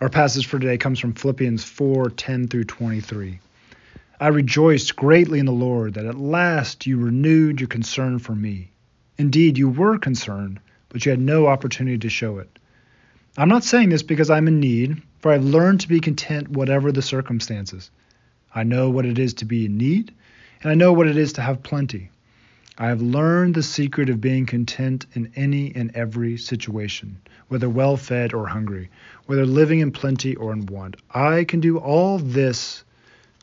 Our passage for today comes from Philippians 4 10 through 23. I rejoiced greatly in the Lord that at last you renewed your concern for me. Indeed, you were concerned, but you had no opportunity to show it. I'm not saying this because I'm in need, for I've learned to be content whatever the circumstances. I know what it is to be in need, and I know what it is to have plenty. I have learned the secret of being content in any and every situation, whether well fed or hungry, whether living in plenty or in want. I can do all this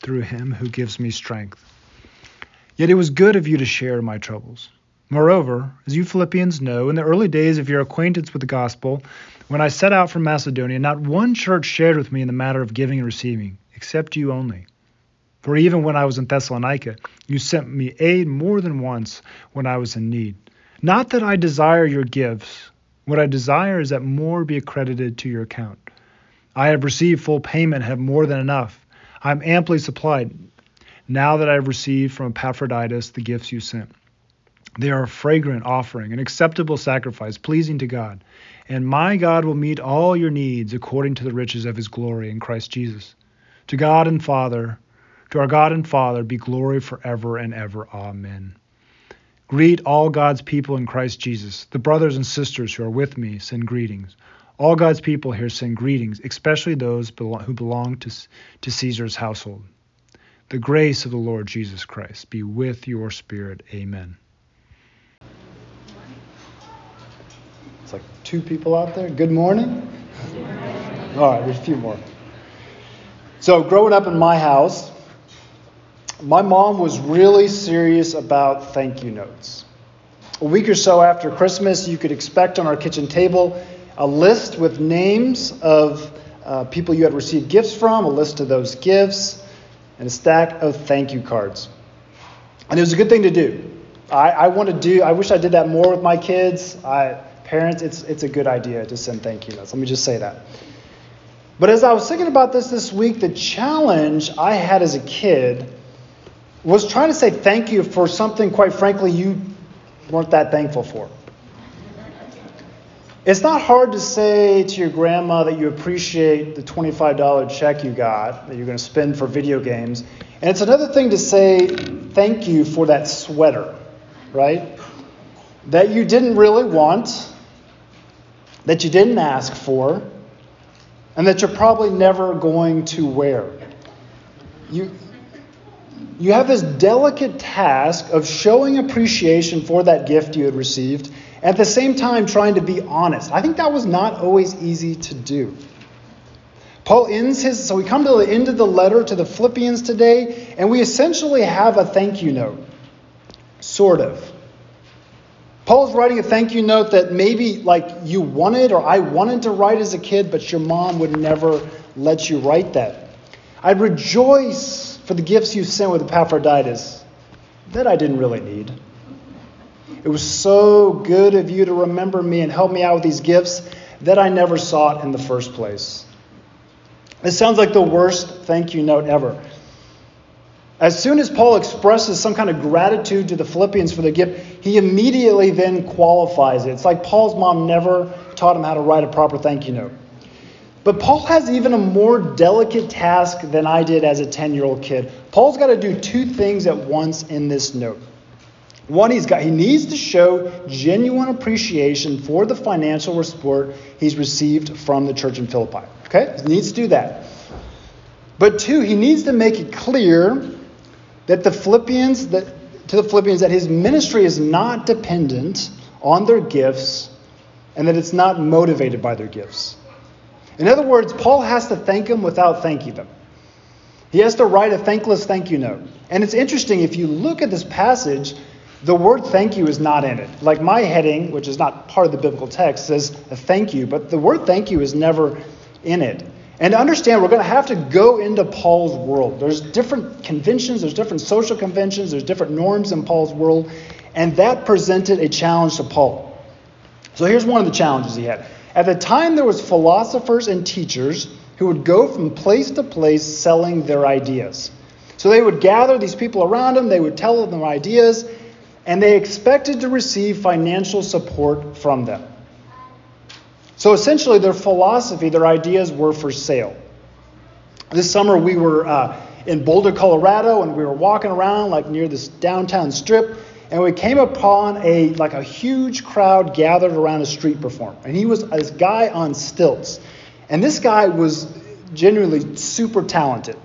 through him who gives me strength. Yet it was good of you to share my troubles. Moreover, as you Philippians know, in the early days of your acquaintance with the gospel, when I set out from Macedonia, not one church shared with me in the matter of giving and receiving, except you only. For even when I was in Thessalonica, you sent me aid more than once when I was in need. Not that I desire your gifts. What I desire is that more be accredited to your account. I have received full payment, have more than enough. I am amply supplied. Now that I have received from Epaphroditus the gifts you sent, they are a fragrant offering, an acceptable sacrifice, pleasing to God. And my God will meet all your needs according to the riches of his glory in Christ Jesus. To God and Father, to our God and Father be glory forever and ever. Amen. Greet all God's people in Christ Jesus. The brothers and sisters who are with me send greetings. All God's people here send greetings, especially those who belong to, to Caesar's household. The grace of the Lord Jesus Christ be with your spirit. Amen. It's like two people out there. Good morning. All right, there's a few more. So, growing up in my house, my mom was really serious about thank you notes. A week or so after Christmas, you could expect on our kitchen table a list with names of uh, people you had received gifts from, a list of those gifts, and a stack of thank you cards. And it was a good thing to do. I, I want to do, I wish I did that more with my kids. I, parents, it's, it's a good idea to send thank you notes. Let me just say that. But as I was thinking about this this week, the challenge I had as a kid was trying to say thank you for something, quite frankly, you weren't that thankful for. It's not hard to say to your grandma that you appreciate the $25 check you got that you're going to spend for video games. And it's another thing to say thank you for that sweater, right? That you didn't really want, that you didn't ask for, and that you're probably never going to wear. You, you have this delicate task of showing appreciation for that gift you had received, at the same time trying to be honest. I think that was not always easy to do. Paul ends his, so we come to the end of the letter to the Philippians today, and we essentially have a thank you note. Sort of. Paul's writing a thank you note that maybe like you wanted or I wanted to write as a kid, but your mom would never let you write that. I rejoice for the gifts you sent with Epaphroditus that I didn't really need. It was so good of you to remember me and help me out with these gifts that I never sought in the first place. It sounds like the worst thank you note ever. As soon as Paul expresses some kind of gratitude to the Philippians for the gift, he immediately then qualifies it. It's like Paul's mom never taught him how to write a proper thank you note. But Paul has even a more delicate task than I did as a 10 year old kid. Paul's got to do two things at once in this note. One, he's got, he needs to show genuine appreciation for the financial support he's received from the church in Philippi. Okay? He needs to do that. But two, he needs to make it clear that the Philippians, that, to the Philippians, that his ministry is not dependent on their gifts and that it's not motivated by their gifts. In other words, Paul has to thank them without thanking them. He has to write a thankless thank you note. And it's interesting, if you look at this passage, the word thank you is not in it. Like my heading, which is not part of the biblical text, says a thank you, but the word thank you is never in it. And to understand, we're going to have to go into Paul's world. There's different conventions, there's different social conventions, there's different norms in Paul's world, and that presented a challenge to Paul. So here's one of the challenges he had. At the time, there was philosophers and teachers who would go from place to place selling their ideas. So they would gather these people around them, they would tell them their ideas, and they expected to receive financial support from them. So essentially, their philosophy, their ideas were for sale. This summer, we were uh, in Boulder, Colorado, and we were walking around like near this downtown strip, and we came upon a like a huge crowd gathered around a street performer, and he was this guy on stilts, and this guy was genuinely super talented.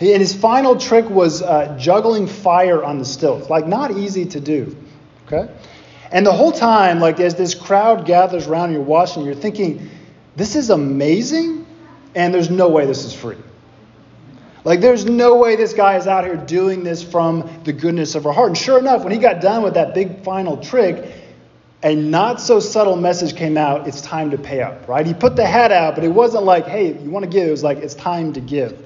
And his final trick was uh, juggling fire on the stilts, like not easy to do. Okay, and the whole time, like as this crowd gathers around, and you're watching, you're thinking, this is amazing, and there's no way this is free. Like, there's no way this guy is out here doing this from the goodness of her heart. And sure enough, when he got done with that big final trick, a not so subtle message came out it's time to pay up, right? He put the hat out, but it wasn't like, hey, you want to give? It was like, it's time to give.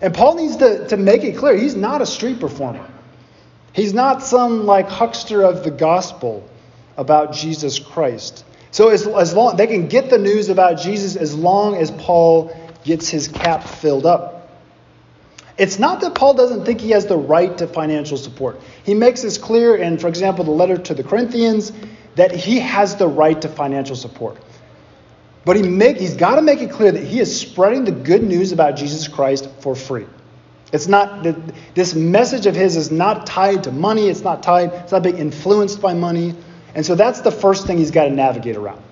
And Paul needs to, to make it clear he's not a street performer. He's not some like huckster of the gospel about Jesus Christ. So as, as long they can get the news about Jesus as long as Paul gets his cap filled up. It's not that Paul doesn't think he has the right to financial support. He makes this clear in, for example, the letter to the Corinthians that he has the right to financial support. But he make, he's got to make it clear that he is spreading the good news about Jesus Christ for free. It's not this message of his is not tied to money. It's not tied. It's not being influenced by money. And so that's the first thing he's got to navigate around.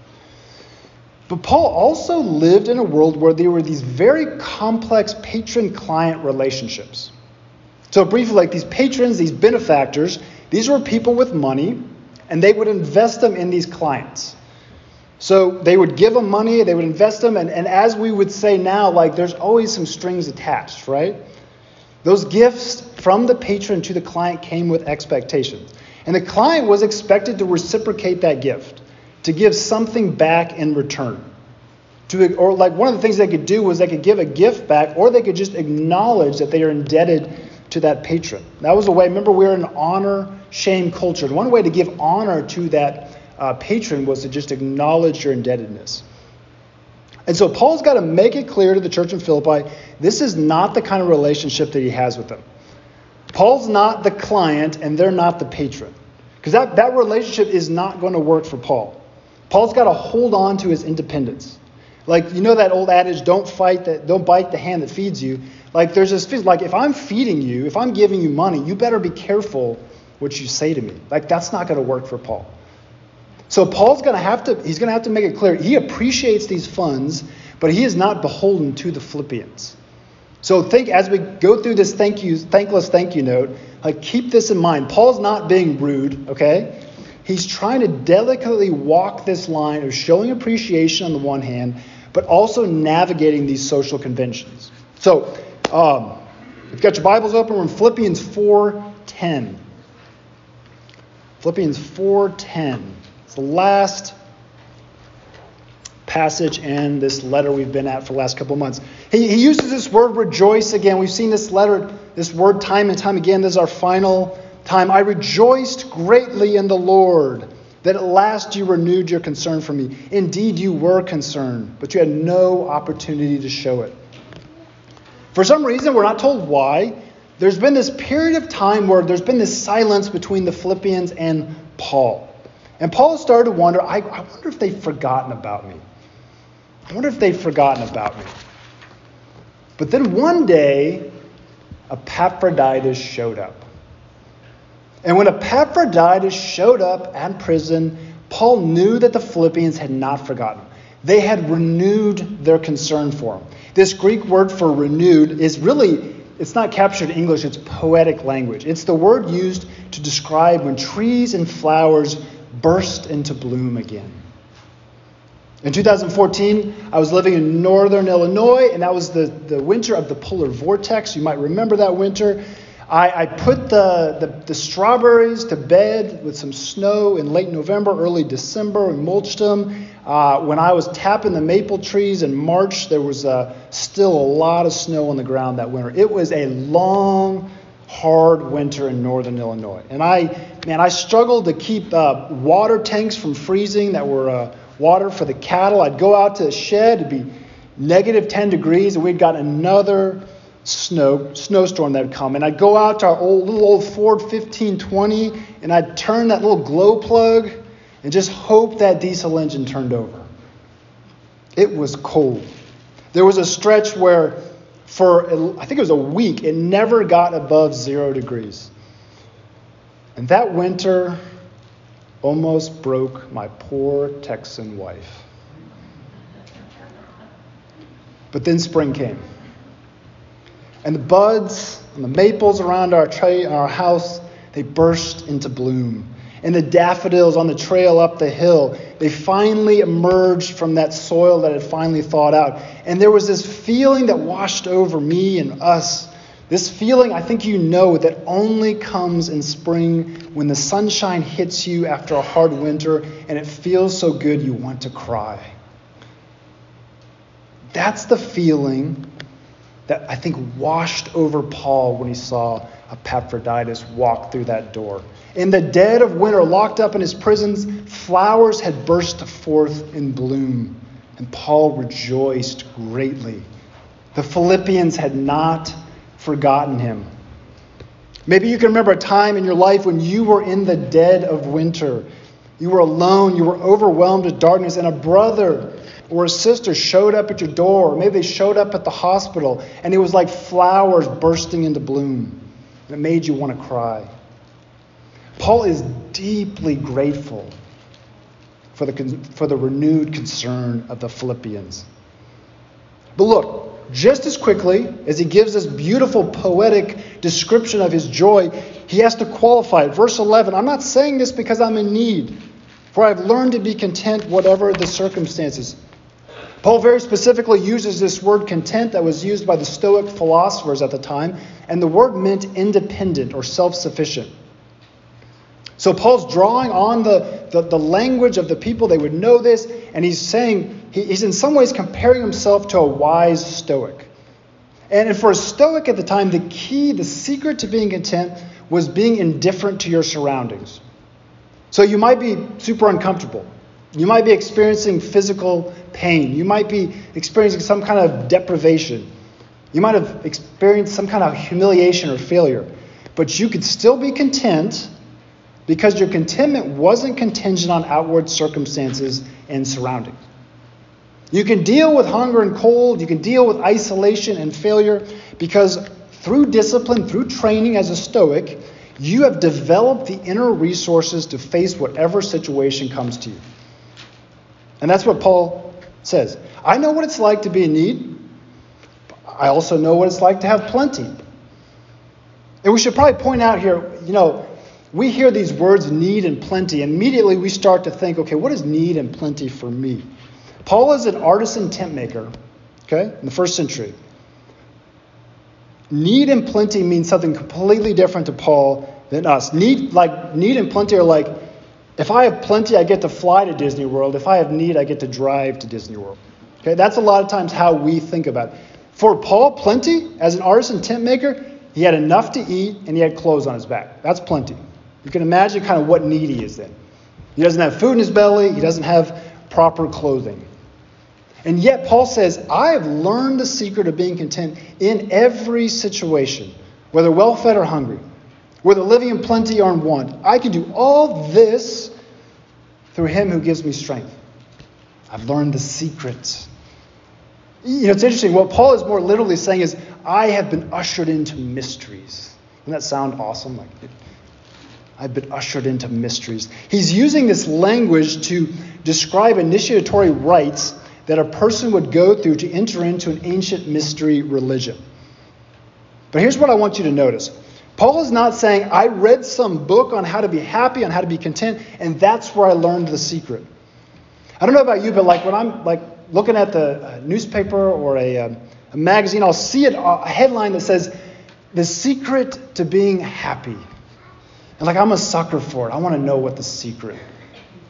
But Paul also lived in a world where there were these very complex patron client relationships. So, briefly, like these patrons, these benefactors, these were people with money, and they would invest them in these clients. So, they would give them money, they would invest them, and, and as we would say now, like there's always some strings attached, right? Those gifts from the patron to the client came with expectations. And the client was expected to reciprocate that gift to give something back in return. To, or like one of the things they could do was they could give a gift back, or they could just acknowledge that they are indebted to that patron. That was a way. Remember, we're an honor shame culture. And one way to give honor to that uh, patron was to just acknowledge your indebtedness. And so Paul's got to make it clear to the church in Philippi this is not the kind of relationship that he has with them. Paul's not the client, and they're not the patron. Because that, that relationship is not going to work for Paul. Paul's got to hold on to his independence. Like you know that old adage, don't fight that, don't bite the hand that feeds you. Like there's this like if I'm feeding you, if I'm giving you money, you better be careful what you say to me. Like that's not going to work for Paul. So Paul's going to have to he's going to have to make it clear he appreciates these funds, but he is not beholden to the Philippians. So think as we go through this thank you thankless thank you note, like keep this in mind. Paul's not being rude, okay? He's trying to delicately walk this line of showing appreciation on the one hand, but also navigating these social conventions. So, um, if you've got your Bibles open, we're in Philippians 4:10. Philippians 4:10. It's the last passage in this letter we've been at for the last couple months. He, he uses this word rejoice again. We've seen this letter, this word time and time again. This is our final time, I rejoiced greatly in the Lord that at last you renewed your concern for me. Indeed, you were concerned, but you had no opportunity to show it. For some reason, we're not told why, there's been this period of time where there's been this silence between the Philippians and Paul. And Paul started to wonder I, I wonder if they've forgotten about me. I wonder if they've forgotten about me. But then one day, Epaphroditus showed up. And when Epaphroditus showed up at prison, Paul knew that the Philippians had not forgotten. They had renewed their concern for him. This Greek word for renewed is really, it's not captured in English, it's poetic language. It's the word used to describe when trees and flowers burst into bloom again. In 2014, I was living in northern Illinois, and that was the, the winter of the polar vortex. You might remember that winter. I, I put the, the, the, strawberries to bed with some snow in late November, early December, and mulched them. Uh, when I was tapping the maple trees in March, there was uh, still a lot of snow on the ground that winter. It was a long, hard winter in northern Illinois. And I, man, I struggled to keep uh, water tanks from freezing that were uh, water for the cattle. I'd go out to the shed, it'd be negative 10 degrees, and we'd got another snow snowstorm that would come. And I'd go out to our old little old Ford 1520 and I'd turn that little glow plug and just hope that diesel engine turned over. It was cold. There was a stretch where, for I think it was a week, it never got above zero degrees. And that winter almost broke my poor Texan wife. But then spring came. And the buds and the maples around our, tra- our house, they burst into bloom. And the daffodils on the trail up the hill, they finally emerged from that soil that had finally thawed out. And there was this feeling that washed over me and us. This feeling, I think you know, that only comes in spring when the sunshine hits you after a hard winter and it feels so good you want to cry. That's the feeling that I think washed over Paul when he saw Epaphroditus walk through that door. In the dead of winter, locked up in his prisons, flowers had burst forth in bloom, and Paul rejoiced greatly. The Philippians had not forgotten him. Maybe you can remember a time in your life when you were in the dead of winter. You were alone, you were overwhelmed with darkness, and a brother or a sister showed up at your door, or maybe they showed up at the hospital, and it was like flowers bursting into bloom. And it made you want to cry. Paul is deeply grateful for the, for the renewed concern of the Philippians. But look, just as quickly as he gives this beautiful poetic description of his joy, he has to qualify it. Verse 11 I'm not saying this because I'm in need, for I've learned to be content whatever the circumstances. Paul very specifically uses this word content that was used by the Stoic philosophers at the time, and the word meant independent or self sufficient. So Paul's drawing on the, the, the, language of the people, they would know this, and he's saying, he, he's in some ways comparing himself to a wise Stoic. And for a Stoic at the time, the key, the secret to being content was being indifferent to your surroundings. So you might be super uncomfortable. You might be experiencing physical pain. You might be experiencing some kind of deprivation. You might have experienced some kind of humiliation or failure. But you could still be content because your contentment wasn't contingent on outward circumstances and surroundings. You can deal with hunger and cold, you can deal with isolation and failure because through discipline, through training as a Stoic, you have developed the inner resources to face whatever situation comes to you. And that's what Paul says. I know what it's like to be in need. I also know what it's like to have plenty. And we should probably point out here, you know, we hear these words need and plenty, and immediately we start to think, okay, what is need and plenty for me? Paul is an artisan tent maker, okay, in the first century. Need and plenty means something completely different to Paul than us. Need, like, need and plenty are like if I have plenty, I get to fly to Disney World. If I have need, I get to drive to Disney World. Okay, that's a lot of times how we think about it. For Paul, plenty, as an artisan tent maker, he had enough to eat and he had clothes on his back. That's plenty. You can imagine kind of what need he is then. He doesn't have food in his belly, he doesn't have proper clothing. And yet, Paul says, I have learned the secret of being content in every situation, whether well fed or hungry whether living in plenty are in want. I can do all this through him who gives me strength. I've learned the secret. You know, it's interesting. What Paul is more literally saying is, I have been ushered into mysteries. Doesn't that sound awesome? Like, I've been ushered into mysteries. He's using this language to describe initiatory rites that a person would go through to enter into an ancient mystery religion. But here's what I want you to notice Paul is not saying, I read some book on how to be happy, on how to be content, and that's where I learned the secret. I don't know about you, but like when I'm like looking at the uh, newspaper or a, um, a magazine, I'll see it, a headline that says, The secret to being happy. And like I'm a sucker for it. I want to know what the secret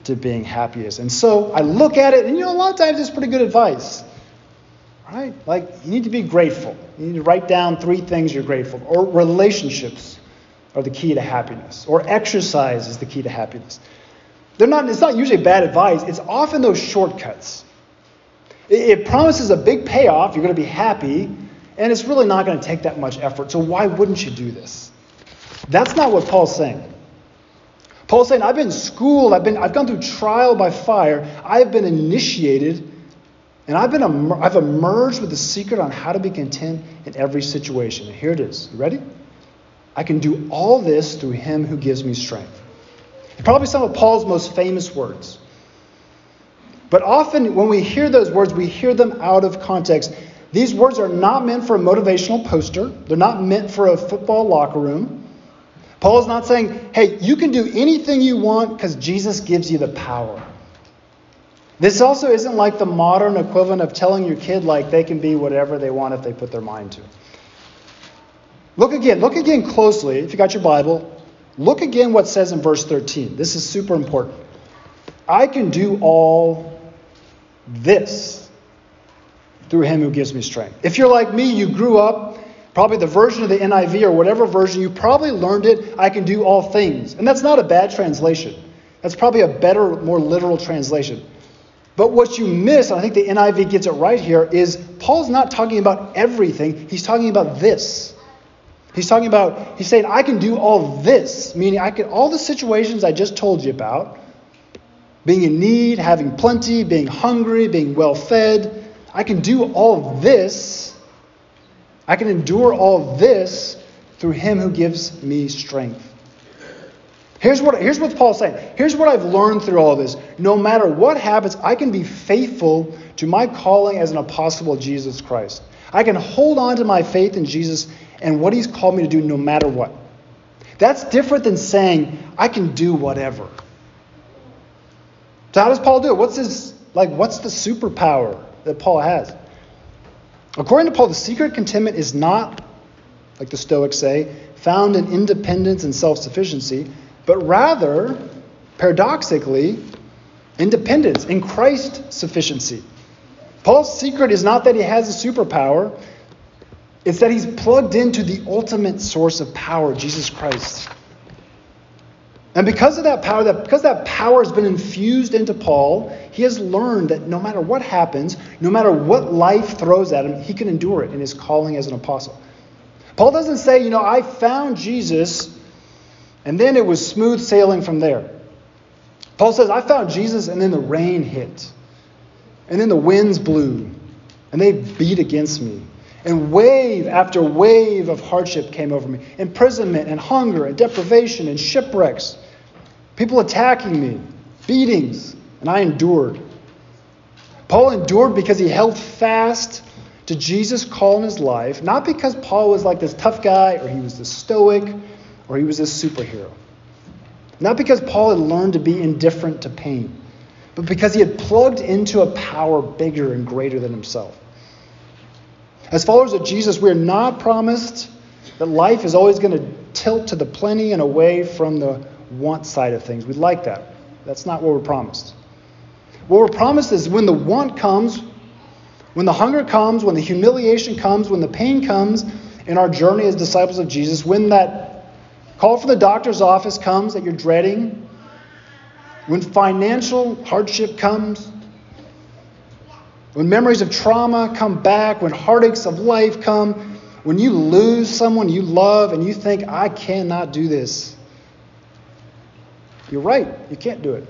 to being happy is. And so I look at it, and you know, a lot of times it's pretty good advice. Right? Like, you need to be grateful. You need to write down three things you're grateful for. Or relationships are the key to happiness. Or exercise is the key to happiness. They're not, it's not usually bad advice, it's often those shortcuts. It, it promises a big payoff, you're going to be happy, and it's really not going to take that much effort. So, why wouldn't you do this? That's not what Paul's saying. Paul's saying, I've been schooled, I've, been, I've gone through trial by fire, I've been initiated And I've, been I've emerged with the secret on how to be content in every situation. And here it is. You ready? I can do all this through him who gives me strength. Probably some of Paul's most famous words. But often when we hear those words, we hear them out of context. These words are not meant for a motivational poster, they're not meant for a football locker room. Paul is not saying, hey, you can do anything you want because Jesus gives you the power. This also isn't like the modern equivalent of telling your kid like they can be whatever they want if they put their mind to. Look again, look again closely. If you got your Bible, look again what says in verse 13. This is super important. I can do all this through him who gives me strength. If you're like me, you grew up probably the version of the NIV or whatever version, you probably learned it, I can do all things. And that's not a bad translation. That's probably a better, more literal translation. But what you miss, and I think the NIV gets it right here, is Paul's not talking about everything. He's talking about this. He's talking about, he's saying, I can do all this, meaning I can, all the situations I just told you about, being in need, having plenty, being hungry, being well fed, I can do all this. I can endure all this through him who gives me strength. Here's what, here's what Paul's saying. Here's what I've learned through all this. No matter what happens, I can be faithful to my calling as an apostle of Jesus Christ. I can hold on to my faith in Jesus and what he's called me to do no matter what. That's different than saying, I can do whatever. So how does Paul do it? What's his like what's the superpower that Paul has? According to Paul, the secret contentment is not, like the Stoics say, found in independence and self-sufficiency, but rather, paradoxically, independence in Christ's sufficiency. Paul's secret is not that he has a superpower, it's that he's plugged into the ultimate source of power, Jesus Christ. And because of that power, that because that power has been infused into Paul, he has learned that no matter what happens, no matter what life throws at him, he can endure it in his calling as an apostle. Paul doesn't say, you know, I found Jesus and then it was smooth sailing from there. Paul says, I found Jesus, and then the rain hit. And then the winds blew, and they beat against me. And wave after wave of hardship came over me imprisonment, and hunger, and deprivation, and shipwrecks. People attacking me, beatings, and I endured. Paul endured because he held fast to Jesus' call in his life, not because Paul was like this tough guy or he was the stoic or he was a superhero. Not because Paul had learned to be indifferent to pain, but because he had plugged into a power bigger and greater than himself. As followers of Jesus, we are not promised that life is always going to tilt to the plenty and away from the want side of things. We'd like that. That's not what we're promised. What we're promised is when the want comes, when the hunger comes, when the humiliation comes, when the pain comes in our journey as disciples of Jesus, when that Call for the doctor's office comes that you're dreading. When financial hardship comes. When memories of trauma come back. When heartaches of life come. When you lose someone you love and you think, I cannot do this. You're right, you can't do it.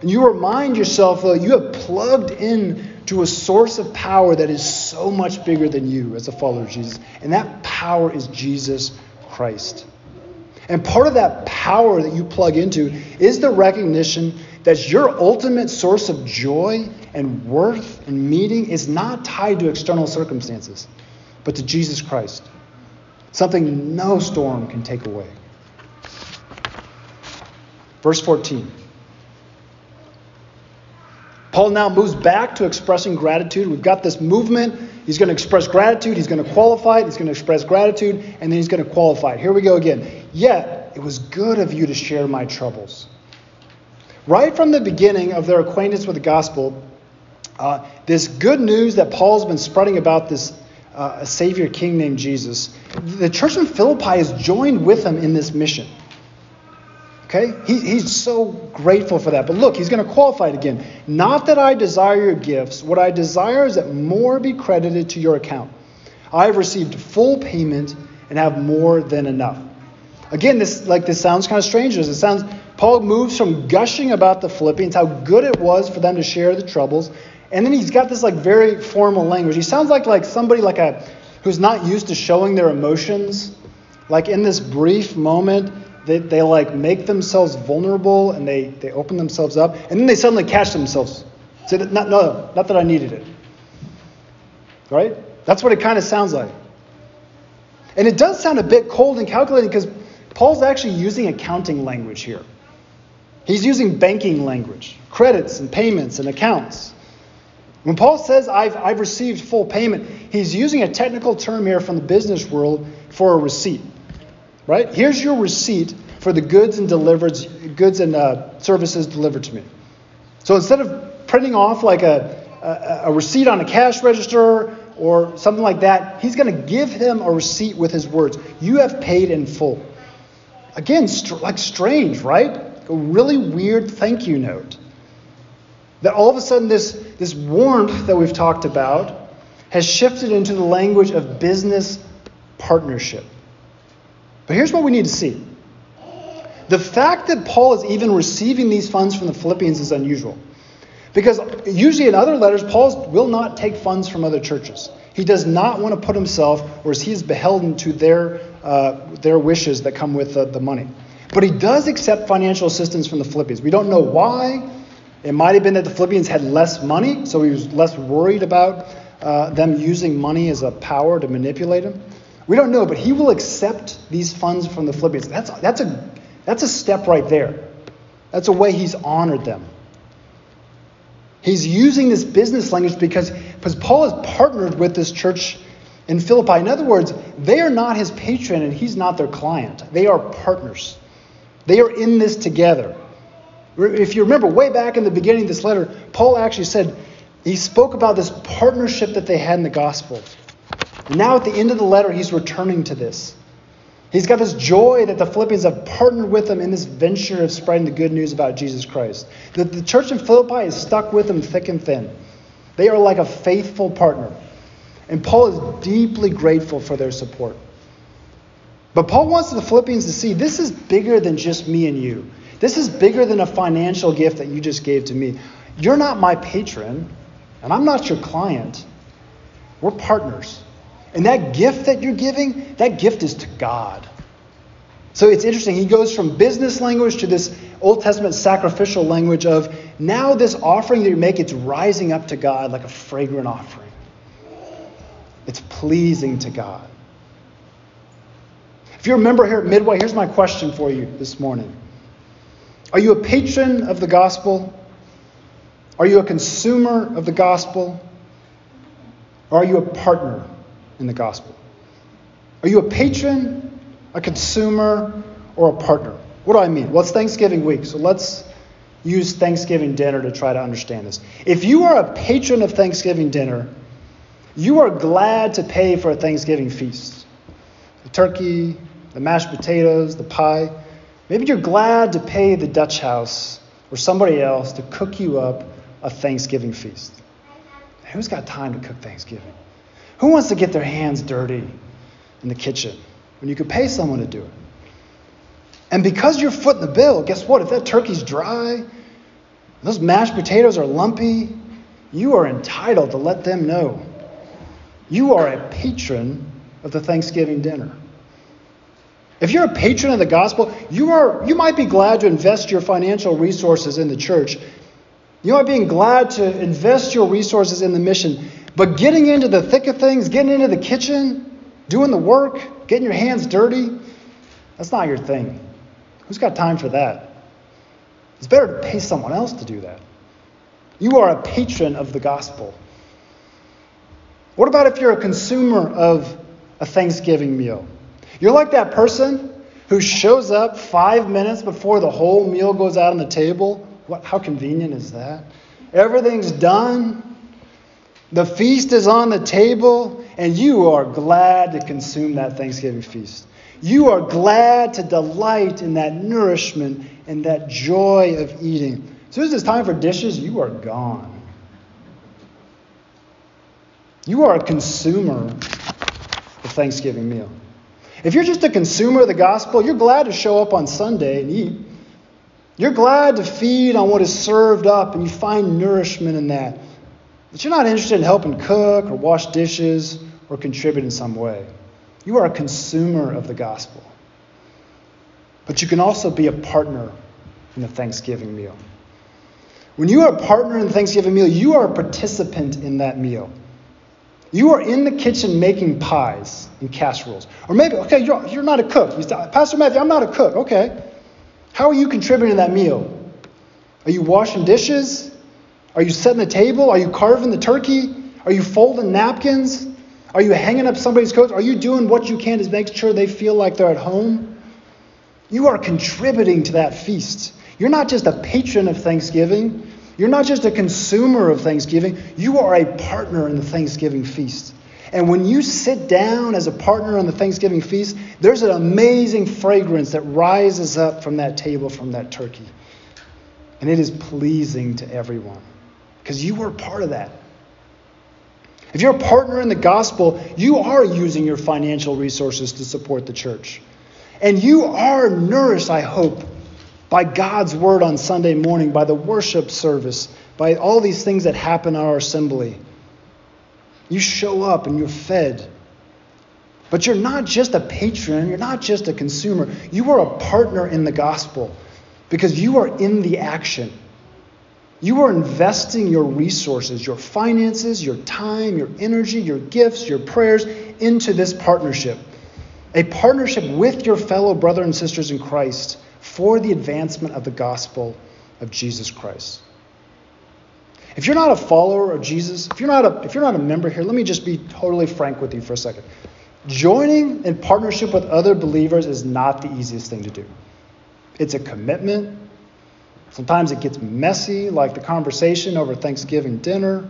And you remind yourself, though, you have plugged in to a source of power that is so much bigger than you as a follower of Jesus. And that power is Jesus Christ. And part of that power that you plug into is the recognition that your ultimate source of joy and worth and meaning is not tied to external circumstances, but to Jesus Christ. Something no storm can take away. Verse 14. Paul now moves back to expressing gratitude. We've got this movement He's going to express gratitude. He's going to qualify it. He's going to express gratitude. And then he's going to qualify it. Here we go again. Yet, it was good of you to share my troubles. Right from the beginning of their acquaintance with the gospel, uh, this good news that Paul's been spreading about this uh, Savior King named Jesus, the church in Philippi has joined with him in this mission. Okay? He, he's so grateful for that. But look, he's going to qualify it again. Not that I desire your gifts. What I desire is that more be credited to your account. I have received full payment and have more than enough. Again, this like this sounds kind of strange. It sounds Paul moves from gushing about the Philippians, how good it was for them to share the troubles, and then he's got this like very formal language. He sounds like like somebody like a who's not used to showing their emotions. Like in this brief moment, they, they like make themselves vulnerable and they, they open themselves up, and then they suddenly catch themselves. Say, not, no, not that I needed it. Right? That's what it kind of sounds like. And it does sound a bit cold and calculating because Paul's actually using accounting language here. He's using banking language, credits and payments and accounts. When Paul says, I've, I've received full payment, he's using a technical term here from the business world for a receipt. Right? Here's your receipt for the goods and delivered goods and uh, services delivered to me. So instead of printing off like a, a, a receipt on a cash register or something like that, he's going to give him a receipt with his words. You have paid in full. Again, str- like strange, right? A really weird thank you note. That all of a sudden, this, this warmth that we've talked about has shifted into the language of business partnership. But here's what we need to see the fact that Paul is even receiving these funds from the Philippians is unusual. Because usually in other letters, Paul will not take funds from other churches. He does not want to put himself, or he is beholden to their, uh, their wishes that come with the, the money. But he does accept financial assistance from the Philippians. We don't know why. It might have been that the Philippians had less money, so he was less worried about uh, them using money as a power to manipulate him. We don't know, but he will accept these funds from the Philippians. That's, that's, a, that's a step right there. That's a way he's honored them. He's using this business language because, because Paul has partnered with this church in Philippi. In other words, they are not his patron and he's not their client. They are partners. They are in this together. If you remember way back in the beginning of this letter, Paul actually said, he spoke about this partnership that they had in the gospel. And now at the end of the letter, he's returning to this. He's got this joy that the Philippians have partnered with him in this venture of spreading the good news about Jesus Christ. That the church in Philippi is stuck with him thick and thin. They are like a faithful partner. And Paul is deeply grateful for their support. But Paul wants the Philippians to see this is bigger than just me and you. This is bigger than a financial gift that you just gave to me. You're not my patron, and I'm not your client. We're partners. And that gift that you're giving, that gift is to God. So it's interesting. He goes from business language to this Old Testament sacrificial language of now this offering that you make, it's rising up to God like a fragrant offering. It's pleasing to God. If you're a member here at Midway, here's my question for you this morning Are you a patron of the gospel? Are you a consumer of the gospel? Or are you a partner in the gospel? Are you a patron, a consumer, or a partner? What do I mean? Well, it's Thanksgiving week, so let's use Thanksgiving dinner to try to understand this. If you are a patron of Thanksgiving dinner, you are glad to pay for a Thanksgiving feast. The turkey, the mashed potatoes, the pie. Maybe you're glad to pay the Dutch house or somebody else to cook you up a Thanksgiving feast. Who's got time to cook Thanksgiving? Who wants to get their hands dirty in the kitchen when you could pay someone to do it? And because you're footing the bill, guess what? If that turkey's dry, those mashed potatoes are lumpy, you are entitled to let them know. You are a patron of the Thanksgiving dinner. If you're a patron of the gospel, you, are, you might be glad to invest your financial resources in the church. You might be glad to invest your resources in the mission. But getting into the thick of things, getting into the kitchen, doing the work, getting your hands dirty, that's not your thing. Who's got time for that? It's better to pay someone else to do that. You are a patron of the gospel. What about if you're a consumer of a Thanksgiving meal? You're like that person who shows up five minutes before the whole meal goes out on the table. What, how convenient is that? Everything's done. The feast is on the table, and you are glad to consume that Thanksgiving feast. You are glad to delight in that nourishment and that joy of eating. As soon as it's time for dishes, you are gone. You are a consumer of Thanksgiving meal. If you're just a consumer of the gospel, you're glad to show up on Sunday and eat. You're glad to feed on what is served up and you find nourishment in that. But you're not interested in helping cook or wash dishes or contribute in some way. You are a consumer of the gospel. But you can also be a partner in the Thanksgiving meal. When you are a partner in the Thanksgiving meal, you are a participant in that meal. You are in the kitchen making pies and casseroles. Or maybe, okay, you're, you're not a cook. You say, Pastor Matthew, I'm not a cook. Okay. How are you contributing to that meal? Are you washing dishes? Are you setting the table? Are you carving the turkey? Are you folding napkins? Are you hanging up somebody's coat? Are you doing what you can to make sure they feel like they're at home? You are contributing to that feast. You're not just a patron of Thanksgiving. You're not just a consumer of Thanksgiving. You are a partner in the Thanksgiving feast. And when you sit down as a partner on the Thanksgiving feast, there's an amazing fragrance that rises up from that table, from that turkey. And it is pleasing to everyone because you were part of that. If you're a partner in the gospel, you are using your financial resources to support the church. And you are nourished, I hope, by God's word on Sunday morning, by the worship service, by all these things that happen at our assembly. You show up and you're fed. But you're not just a patron, you're not just a consumer. You are a partner in the gospel because you are in the action. You are investing your resources, your finances, your time, your energy, your gifts, your prayers into this partnership a partnership with your fellow brother and sisters in Christ for the advancement of the gospel of Jesus Christ. If you're not a follower of Jesus, if you're not a, if you're not a member here, let me just be totally frank with you for a second. Joining in partnership with other believers is not the easiest thing to do. It's a commitment. Sometimes it gets messy, like the conversation over Thanksgiving dinner.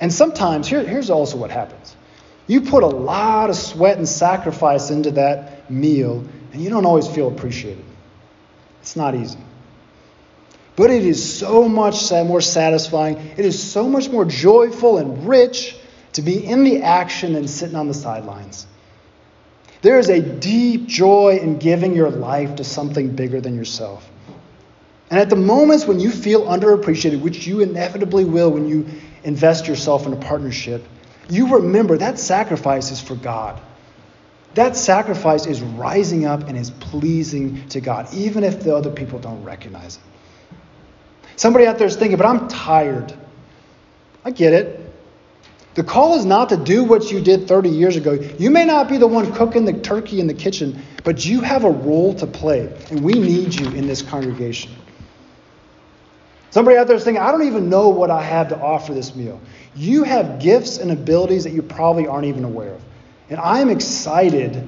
And sometimes, here, here's also what happens you put a lot of sweat and sacrifice into that meal, and you don't always feel appreciated. It's not easy. But it is so much more satisfying. It is so much more joyful and rich to be in the action than sitting on the sidelines. There is a deep joy in giving your life to something bigger than yourself. And at the moments when you feel underappreciated, which you inevitably will when you invest yourself in a partnership, you remember that sacrifice is for God. That sacrifice is rising up and is pleasing to God, even if the other people don't recognize it. Somebody out there is thinking, but I'm tired. I get it. The call is not to do what you did 30 years ago. You may not be the one cooking the turkey in the kitchen, but you have a role to play, and we need you in this congregation. Somebody out there is thinking, I don't even know what I have to offer this meal. You have gifts and abilities that you probably aren't even aware of. And I am excited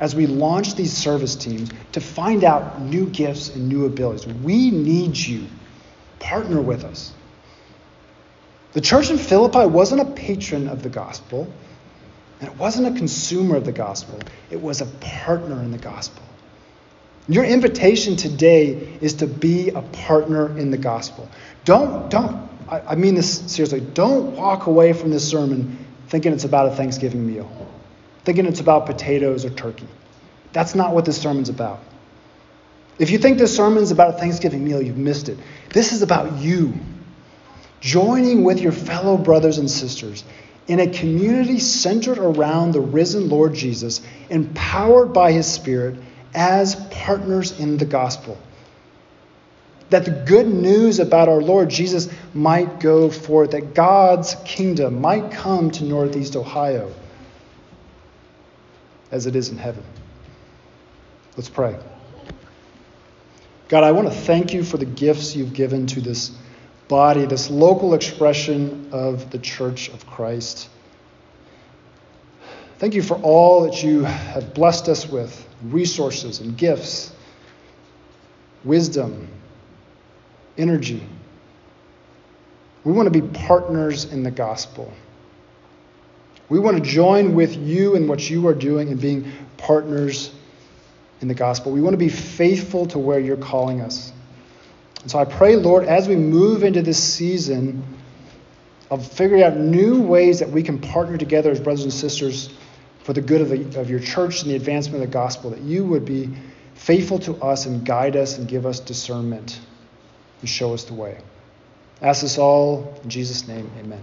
as we launch these service teams to find out new gifts and new abilities. We need you. Partner with us. The church in Philippi wasn't a patron of the gospel, and it wasn't a consumer of the gospel, it was a partner in the gospel. Your invitation today is to be a partner in the gospel. Don't, don't, I, I mean this seriously, don't walk away from this sermon thinking it's about a Thanksgiving meal, thinking it's about potatoes or turkey. That's not what this sermon's about. If you think this sermon's about a Thanksgiving meal, you've missed it. This is about you joining with your fellow brothers and sisters in a community centered around the risen Lord Jesus, empowered by his Spirit as partners in the gospel. That the good news about our Lord Jesus might go forth, that God's kingdom might come to Northeast Ohio as it is in heaven. Let's pray. God, I want to thank you for the gifts you've given to this body, this local expression of the church of Christ. Thank you for all that you have blessed us with resources and gifts, wisdom, energy. We want to be partners in the gospel. We want to join with you in what you are doing and being partners in the gospel. We want to be faithful to where you're calling us. And so I pray, Lord, as we move into this season of figuring out new ways that we can partner together as brothers and sisters for the good of, the, of your church and the advancement of the gospel, that you would be faithful to us and guide us and give us discernment and show us the way. Ask this all in Jesus' name, amen.